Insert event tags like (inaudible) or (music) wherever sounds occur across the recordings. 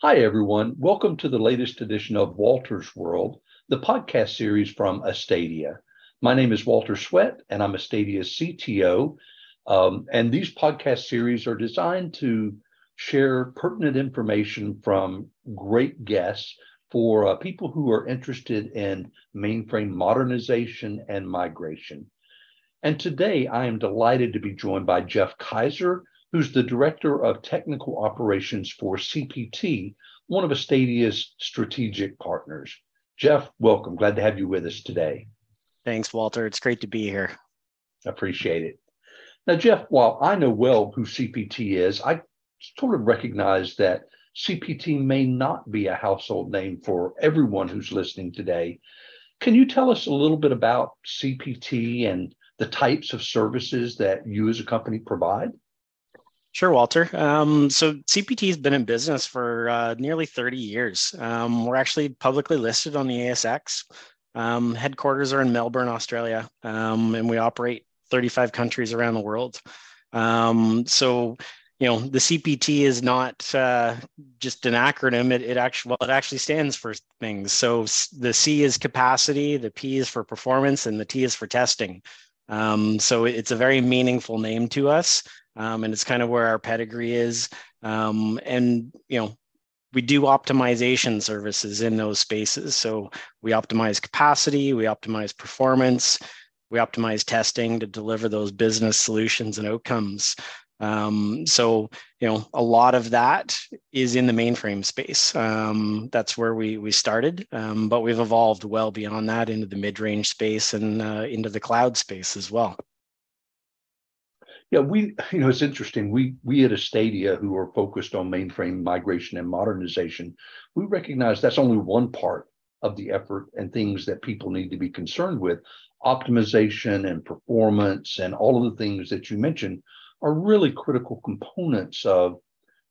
Hi, everyone. Welcome to the latest edition of Walter's World, the podcast series from Astadia. My name is Walter Sweat, and I'm Astadia's CTO. Um, and these podcast series are designed to share pertinent information from great guests for uh, people who are interested in mainframe modernization and migration. And today I am delighted to be joined by Jeff Kaiser, who's the Director of Technical Operations for CPT, one of Astadia's strategic partners. Jeff, welcome. Glad to have you with us today. Thanks, Walter. It's great to be here. Appreciate it. Now, Jeff, while I know well who CPT is, I sort of recognize that CPT may not be a household name for everyone who's listening today. Can you tell us a little bit about CPT and the types of services that you as a company provide? Sure, Walter. Um, so CPT has been in business for uh, nearly 30 years. Um, we're actually publicly listed on the ASX. Um, headquarters are in Melbourne, Australia, um, and we operate 35 countries around the world. Um, so, you know, the CPT is not uh, just an acronym. It, it actually well, it actually stands for things. So the C is capacity, the P is for performance, and the T is for testing. Um, so it's a very meaningful name to us um, and it's kind of where our pedigree is. Um, and you know, we do optimization services in those spaces. So we optimize capacity, we optimize performance, we optimize testing to deliver those business solutions and outcomes. Um, so you know, a lot of that is in the mainframe space. Um, that's where we we started, um, but we've evolved well beyond that into the mid-range space and uh, into the cloud space as well. Yeah, we, you know, it's interesting. We we at Astadia, who are focused on mainframe migration and modernization, we recognize that's only one part of the effort and things that people need to be concerned with. Optimization and performance and all of the things that you mentioned are really critical components of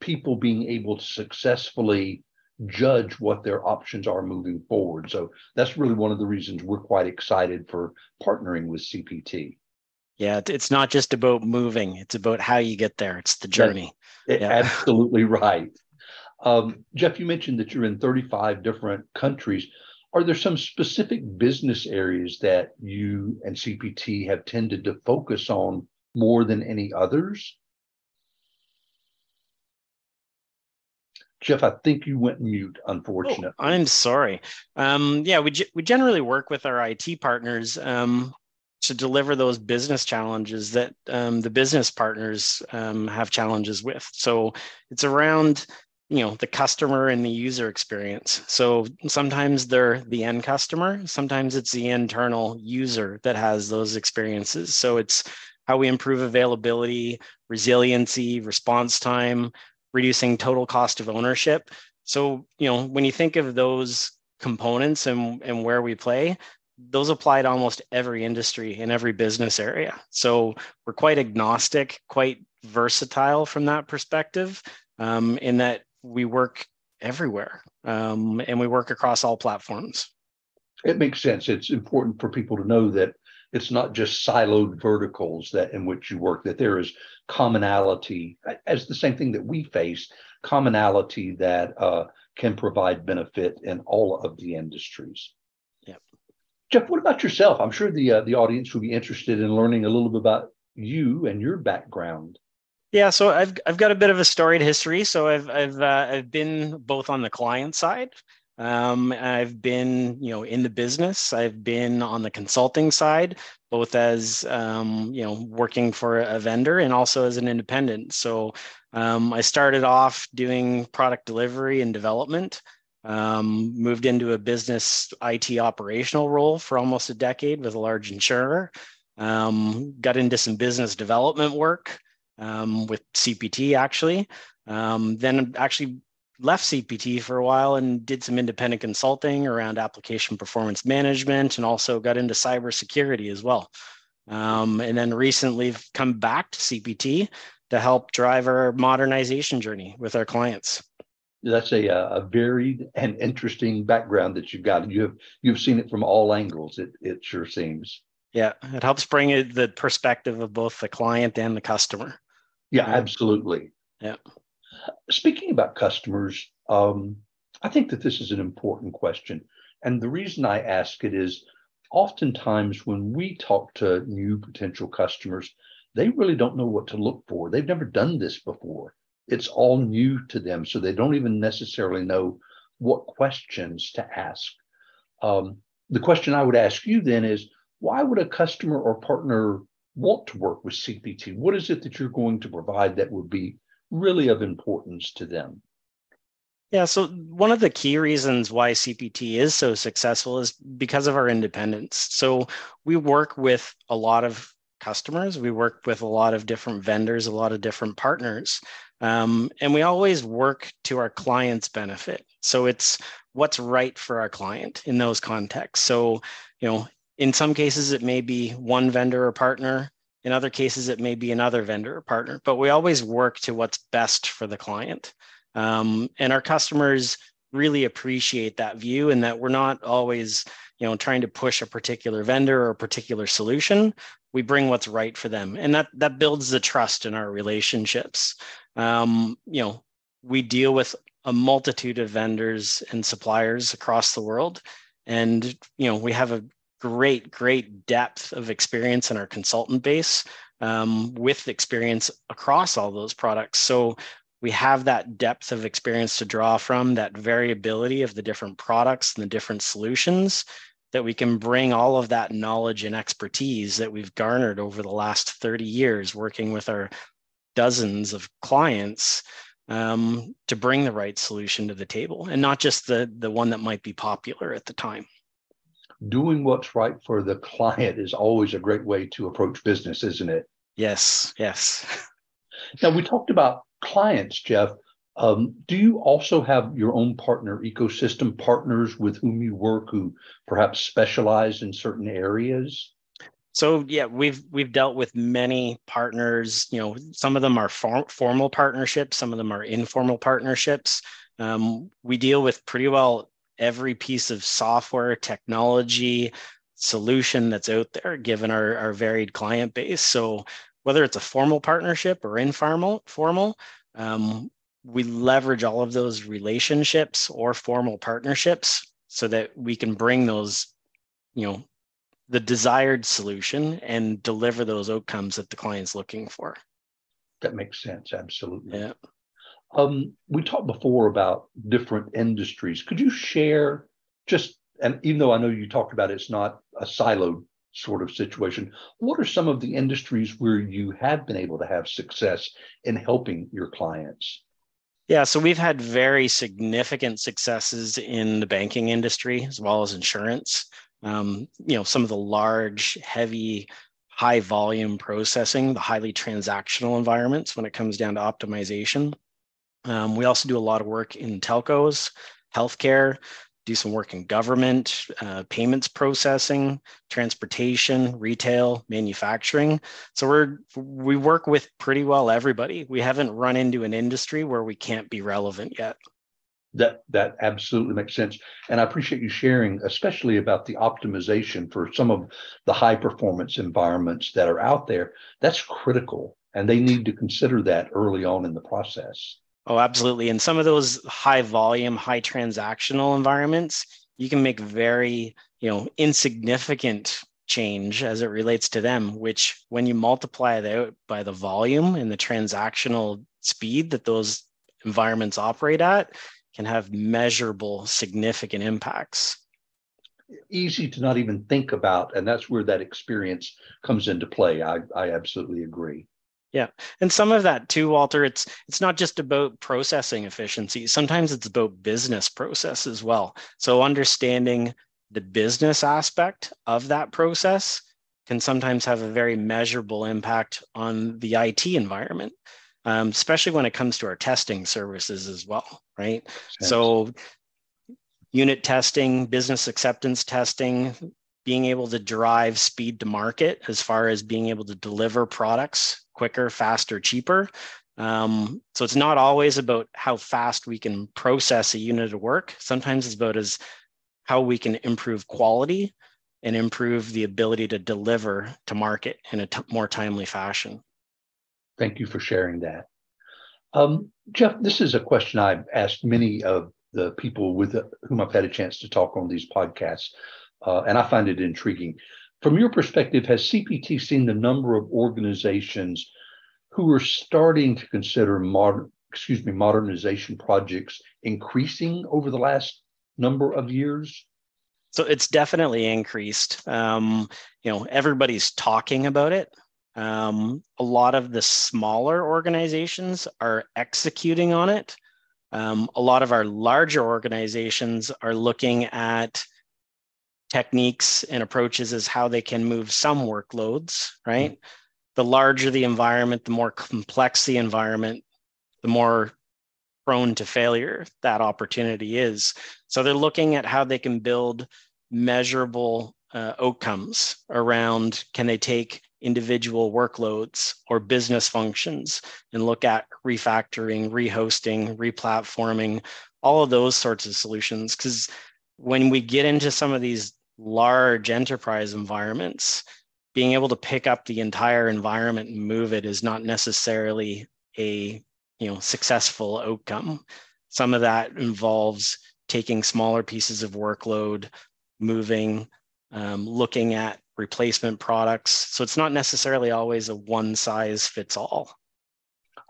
people being able to successfully judge what their options are moving forward. So that's really one of the reasons we're quite excited for partnering with CPT. Yeah, it's not just about moving; it's about how you get there. It's the journey. yeah. Absolutely right. Um, Jeff, you mentioned that you're in 35 different countries. Are there some specific business areas that you and CPT have tended to focus on more than any others? Jeff, I think you went mute, unfortunately. Oh, I'm sorry. Um, yeah, we, we generally work with our IT partners um, to deliver those business challenges that um, the business partners um, have challenges with. So it's around you know the customer and the user experience. So sometimes they're the end customer sometimes it's the internal user that has those experiences. So it's how we improve availability resiliency response time reducing total cost of ownership. So you know when you think of those components and, and where we play those apply to almost every industry in every business area. So we're quite agnostic, quite versatile from that perspective, um, in that we work everywhere um, and we work across all platforms. It makes sense. It's important for people to know that it's not just siloed verticals that in which you work, that there is commonality as the same thing that we face, commonality that uh, can provide benefit in all of the industries. Jeff, what about yourself? I'm sure the uh, the audience will be interested in learning a little bit about you and your background. Yeah, so I've I've got a bit of a storied history. So I've I've uh, I've been both on the client side. Um, I've been you know in the business. I've been on the consulting side, both as um, you know working for a vendor and also as an independent. So um, I started off doing product delivery and development um, moved into a business IT operational role for almost a decade with a large insurer. Um, got into some business development work um, with CPT actually. Um, then actually left CPT for a while and did some independent consulting around application performance management and also got into cybersecurity as well. Um, and then recently come back to CPT to help drive our modernization journey with our clients that's a, a varied and interesting background that you've got. You have you've seen it from all angles. It it sure seems. Yeah, it helps bring it the perspective of both the client and the customer. Yeah, absolutely. Yeah. Speaking about customers, um, I think that this is an important question. And the reason I ask it is oftentimes when we talk to new potential customers, they really don't know what to look for. They've never done this before. It's all new to them. So they don't even necessarily know what questions to ask. Um, the question I would ask you then is why would a customer or partner want to work with CPT? What is it that you're going to provide that would be really of importance to them? Yeah, so one of the key reasons why CPT is so successful is because of our independence. So we work with a lot of customers, we work with a lot of different vendors, a lot of different partners, um, and we always work to our client's benefit. So it's what's right for our client in those contexts. So, you know, in some cases, it may be one vendor or partner. In other cases, it may be another vendor or partner, but we always work to what's best for the client. Um, and our customers really appreciate that view and that we're not always you know trying to push a particular vendor or a particular solution we bring what's right for them and that that builds the trust in our relationships um, you know we deal with a multitude of vendors and suppliers across the world. And you know we have a great great depth of experience in our consultant base um, with experience across all those products. So we have that depth of experience to draw from, that variability of the different products and the different solutions, that we can bring all of that knowledge and expertise that we've garnered over the last 30 years working with our dozens of clients um, to bring the right solution to the table and not just the, the one that might be popular at the time. Doing what's right for the client is always a great way to approach business, isn't it? Yes, yes. (laughs) Now, we talked about clients, Jeff, um, do you also have your own partner ecosystem partners with whom you work who perhaps specialize in certain areas? So yeah, we've we've dealt with many partners. You know, some of them are for, formal partnerships, some of them are informal partnerships. Um, we deal with pretty well every piece of software technology solution that's out there, given our, our varied client base. So whether it's a formal partnership or informal, formal, um, we leverage all of those relationships or formal partnerships so that we can bring those, you know, the desired solution and deliver those outcomes that the client's looking for. That makes sense. Absolutely. Yeah. Um, we talked before about different industries. Could you share just, and even though I know you talked about it's not a siloed sort of situation. What are some of the industries where you have been able to have success in helping your clients? Yeah, so we've had very significant successes in the banking industry as well as insurance. Um, you know, some of the large, heavy, high volume processing, the highly transactional environments when it comes down to optimization. Um, we also do a lot of work in telcos, healthcare, do some work in government, uh, payments processing, transportation, retail, manufacturing. So we're we work with pretty well everybody. We haven't run into an industry where we can't be relevant yet. That that absolutely makes sense, and I appreciate you sharing, especially about the optimization for some of the high performance environments that are out there. That's critical, and they need to consider that early on in the process. Oh, absolutely. In some of those high volume, high transactional environments, you can make very, you know, insignificant change as it relates to them, which when you multiply that out by the volume and the transactional speed that those environments operate at, can have measurable, significant impacts. Easy to not even think about. And that's where that experience comes into play. I, I absolutely agree. Yeah. And some of that too, Walter, it's it's not just about processing efficiency. Sometimes it's about business process as well. So understanding the business aspect of that process can sometimes have a very measurable impact on the IT environment, um, especially when it comes to our testing services as well, right? So unit testing, business acceptance testing, being able to drive speed to market as far as being able to deliver products quicker, faster, cheaper. Um, so it's not always about how fast we can process a unit of work. Sometimes it's about as how we can improve quality and improve the ability to deliver to market in a t- more timely fashion. Thank you for sharing that. Um, Jeff, this is a question I've asked many of the people with whom I've had a chance to talk on these podcasts, uh, and I find it intriguing. From your perspective, has CPT seen the number of organizations who are starting to consider modern, excuse me, modernization projects increasing over the last number of years? So it's definitely increased. Um, you know, everybody's talking about it. Um, a lot of the smaller organizations are executing on it. Um, a lot of our larger organizations are looking at techniques and approaches as how they can move some workloads, right? Mm-hmm. The larger the environment, the more complex the environment, the more prone to failure that opportunity is. So they're looking at how they can build measurable uh, outcomes around can they take individual workloads or business functions and look at refactoring, rehosting, replatforming, all of those sorts of solutions. Because when we get into some of these large enterprise environments, being able to pick up the entire environment and move it is not necessarily a you know successful outcome some of that involves taking smaller pieces of workload moving um, looking at replacement products. So it's not necessarily always a one size fits all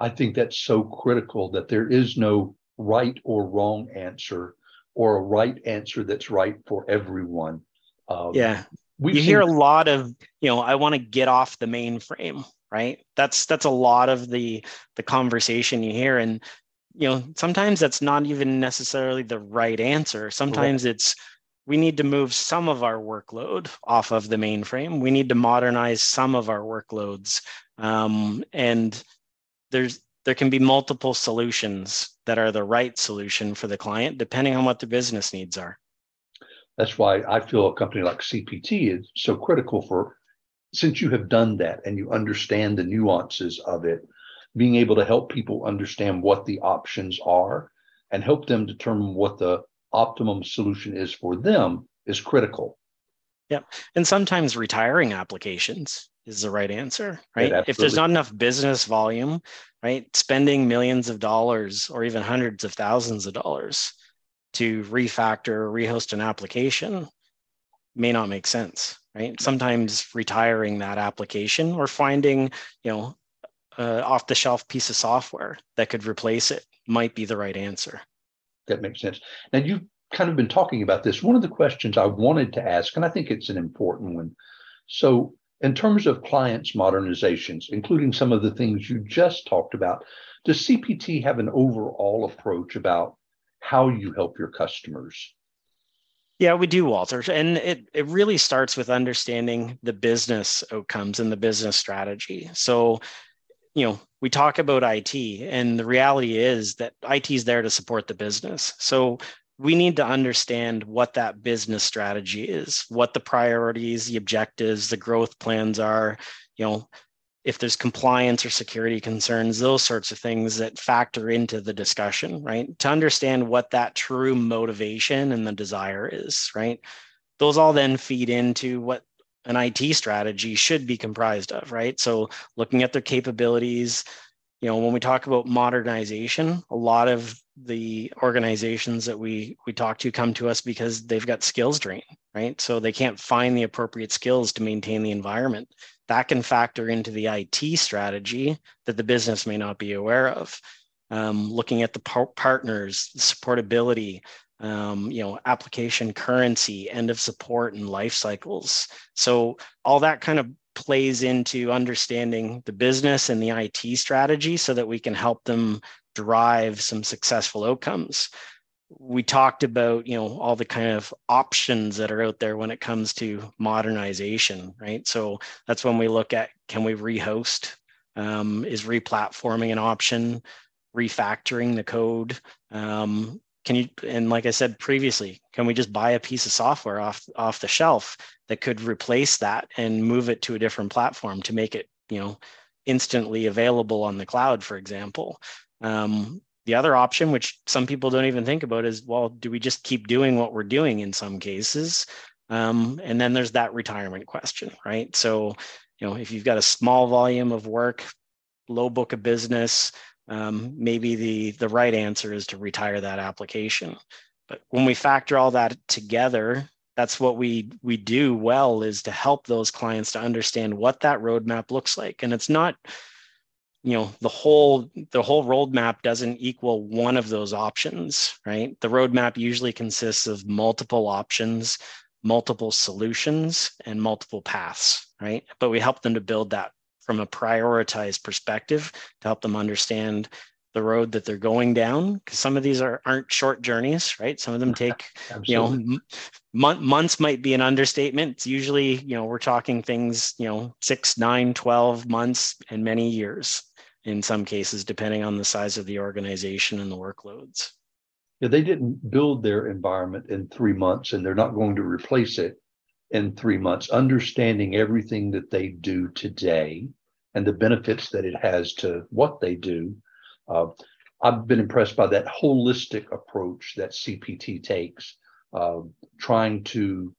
i think that's so critical that there is no right or wrong answer or a right answer that's right for everyone. Um, yeah. you hear a lot of you know i want to get off the mainframe right? That's that's a lot of the the conversation you hear and you know sometimes that's not even necessarily the right answer. Sometimes right. it's we need to move some of our workload off of the mainframe. We need to modernize some of our workloads. Um, and there's there can be multiple solutions that are the right solution for the client depending on what the business needs are. That's why i feel a company like cpt is so critical for since you have done that and you understand the nuances of it, being able to help people understand what the options are and help them determine what the optimum solution is for them is critical. Yeah. And sometimes retiring applications is the right answer, right? Yeah, if there's not enough business volume, right? Spending millions of dollars or even hundreds of thousands of dollars to refactor or rehost an application may not make sense right sometimes retiring that application or finding you know uh, off the shelf piece of software that could replace it might be the right answer that makes sense now you've kind of been talking about this one of the questions i wanted to ask and i think it's an important one so in terms of clients modernizations including some of the things you just talked about does cpt have an overall approach about how you help your customers yeah, we do, Walter. And it, it really starts with understanding the business outcomes and the business strategy. So, you know, we talk about IT, and the reality is that IT is there to support the business. So, we need to understand what that business strategy is, what the priorities, the objectives, the growth plans are, you know, if there's compliance or security concerns, those sorts of things that factor into the discussion, right? To understand what that true motivation and the desire is, right? Those all then feed into what an IT strategy should be comprised of, right? So looking at their capabilities, you know, when we talk about modernization, a lot of the organizations that we we talk to come to us because they've got skills drain, right? So they can't find the appropriate skills to maintain the environment that can factor into the IT strategy that the business may not be aware of. Um, looking at the par- partners, the supportability, um, you know, application currency, end of support, and life cycles. So all that kind of plays into understanding the business and the IT strategy so that we can help them drive some successful outcomes. We talked about you know all the kind of options that are out there when it comes to modernization right? So that's when we look at can we rehost? Um, is replatforming an option? Refactoring the code? Um, can you and like i said previously can we just buy a piece of software off off the shelf that could replace that and move it to a different platform to make it you know instantly available on the cloud for example um, the other option, which some people don't even think about, is well, do we just keep doing what we're doing in some cases? Um, and then there's that retirement question, right? So, you know, if you've got a small volume of work, low book of business, um, maybe the the right answer is to retire that application. But when we factor all that together, that's what we we do well is to help those clients to understand what that roadmap looks like. And it's not, you know, the whole the whole roadmap doesn't equal one of those options, right? The roadmap usually consists of multiple options, multiple solutions, and multiple paths, right? But we help them to build that from a prioritized perspective to help them understand the road that they're going down because some of these are aren't short journeys right? Some of them (laughs) take you know m- months might be an understatement. It's usually you know we're talking things you know six nine 12 months and many years in some cases depending on the size of the organization and the workloads. Yeah they didn't build their environment in three months and they're not going to replace it in three months, understanding everything that they do today and the benefits that it has to what they do. Uh, I've been impressed by that holistic approach that CPT takes, uh, trying to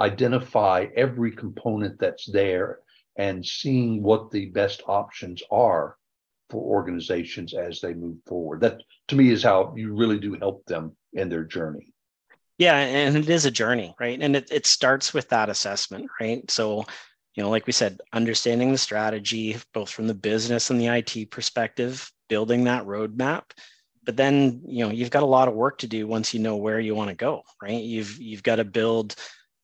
identify every component that's there and seeing what the best options are for organizations as they move forward. That to me is how you really do help them in their journey. Yeah, and it is a journey, right? And it, it starts with that assessment, right? So, you know, like we said, understanding the strategy, both from the business and the IT perspective, building that roadmap. But then, you know, you've got a lot of work to do once you know where you want to go, right? You've you've got to build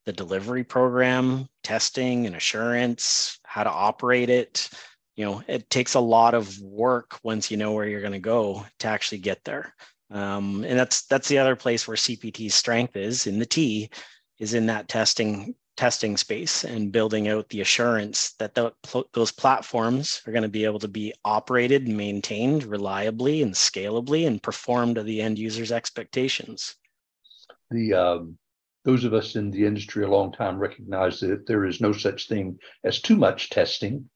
the delivery program, testing and assurance, how to operate it. You know, it takes a lot of work once you know where you're going to go to actually get there. Um, and that's that's the other place where CPT's strength is in the T, is in that testing testing space and building out the assurance that the, those platforms are going to be able to be operated maintained reliably and scalably and perform to the end user's expectations. The um, those of us in the industry a long time recognize that there is no such thing as too much testing,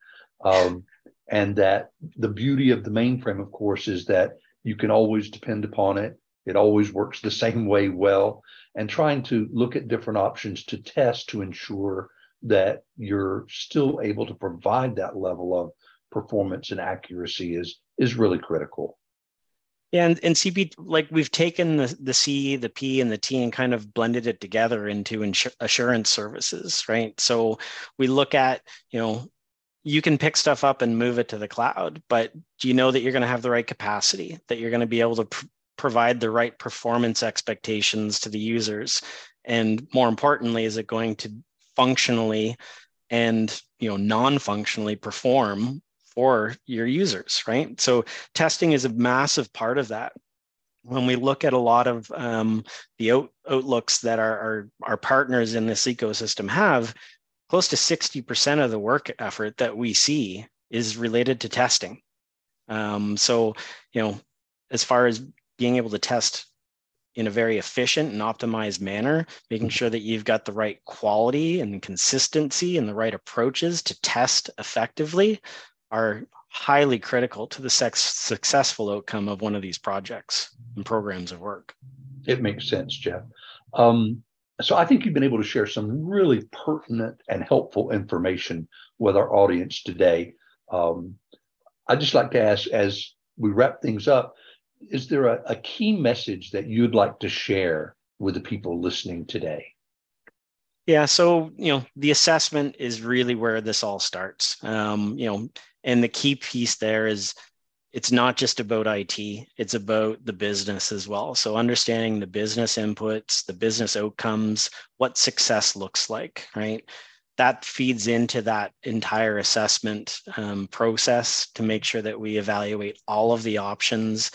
um, and that the beauty of the mainframe, of course, is that you can always depend upon it. It always works the same way well. And trying to look at different options to test to ensure that you're still able to provide that level of performance and accuracy is is really critical. Yeah, and, and CP like we've taken the the C, the P, and the T and kind of blended it together into assurance services, right? So we look at you know you can pick stuff up and move it to the cloud, but do you know that you're going to have the right capacity, that you're going to be able to pr- provide the right performance expectations to the users? And more importantly, is it going to functionally and you know non-functionally perform for your users, right? So testing is a massive part of that. When we look at a lot of um, the out- outlooks that our, our, our partners in this ecosystem have, close to 60% of the work effort that we see is related to testing. Um, so, you know, as far as being able to test in a very efficient and optimized manner, making sure that you've got the right quality and consistency and the right approaches to test effectively are highly critical to the successful outcome of one of these projects and programs of work. It makes sense, Jeff. Um, so I think you've been able to share some really pertinent and helpful information with our audience today. Um, I'd just like to ask, as we wrap things up, is there a, a key message that you'd like to share with the people listening today? Yeah, so you know, the assessment is really where this all starts. Um, you know, and the key piece there is it's not just about IT, it's about the business as well. So understanding the business inputs, the business outcomes, what success looks like, right? That feeds into that entire assessment um, process to make sure that we evaluate all of the options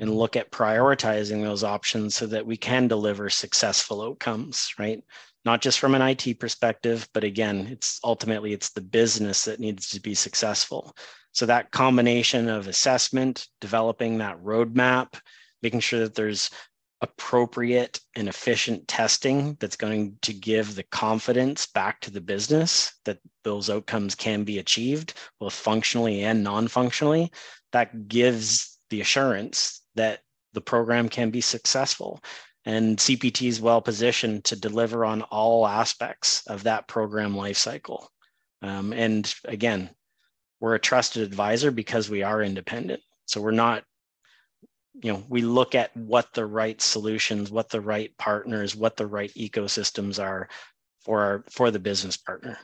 and look at prioritizing those options so that we can deliver successful outcomes, right? Not just from an IT perspective, but again, it's ultimately it's the business that needs to be successful. So that combination of assessment, developing that roadmap, making sure that there's appropriate and efficient testing that's going to give the confidence back to the business that those outcomes can be achieved both functionally and non-functionally that gives the assurance that the program can be successful. And cpt is well positioned to deliver on all aspects of that program lifecycle. Um, and again we're a trusted advisor because we are independent. So we're not, you know, we look at what the right solutions, what the right partners, what the right ecosystems are for our for the business partner.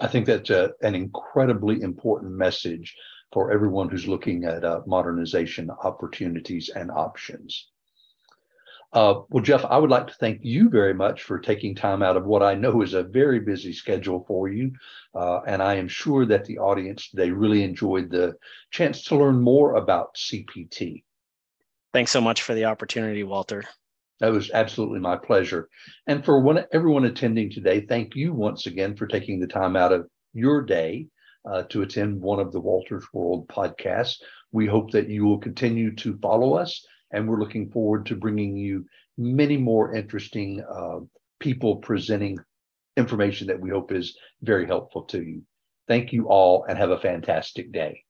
I think that's a, an incredibly important message for everyone who's looking at uh, modernization opportunities and options. Uh, well, Jeff, I would like to thank you very much for taking time out of what I know is a very busy schedule for you. Uh, and I am sure that the audience they really enjoyed the chance to learn more about CPT. Thanks so much for the opportunity, Walter. That was absolutely my pleasure. And for one, everyone attending today, thank you once again for taking the time out of your day uh, to attend one of the Walters World podcasts. We hope that you will continue to follow us and we're looking forward to bringing you many more interesting uh, people presenting information that we hope is very helpful to you. Thank you all and have a fantastic day.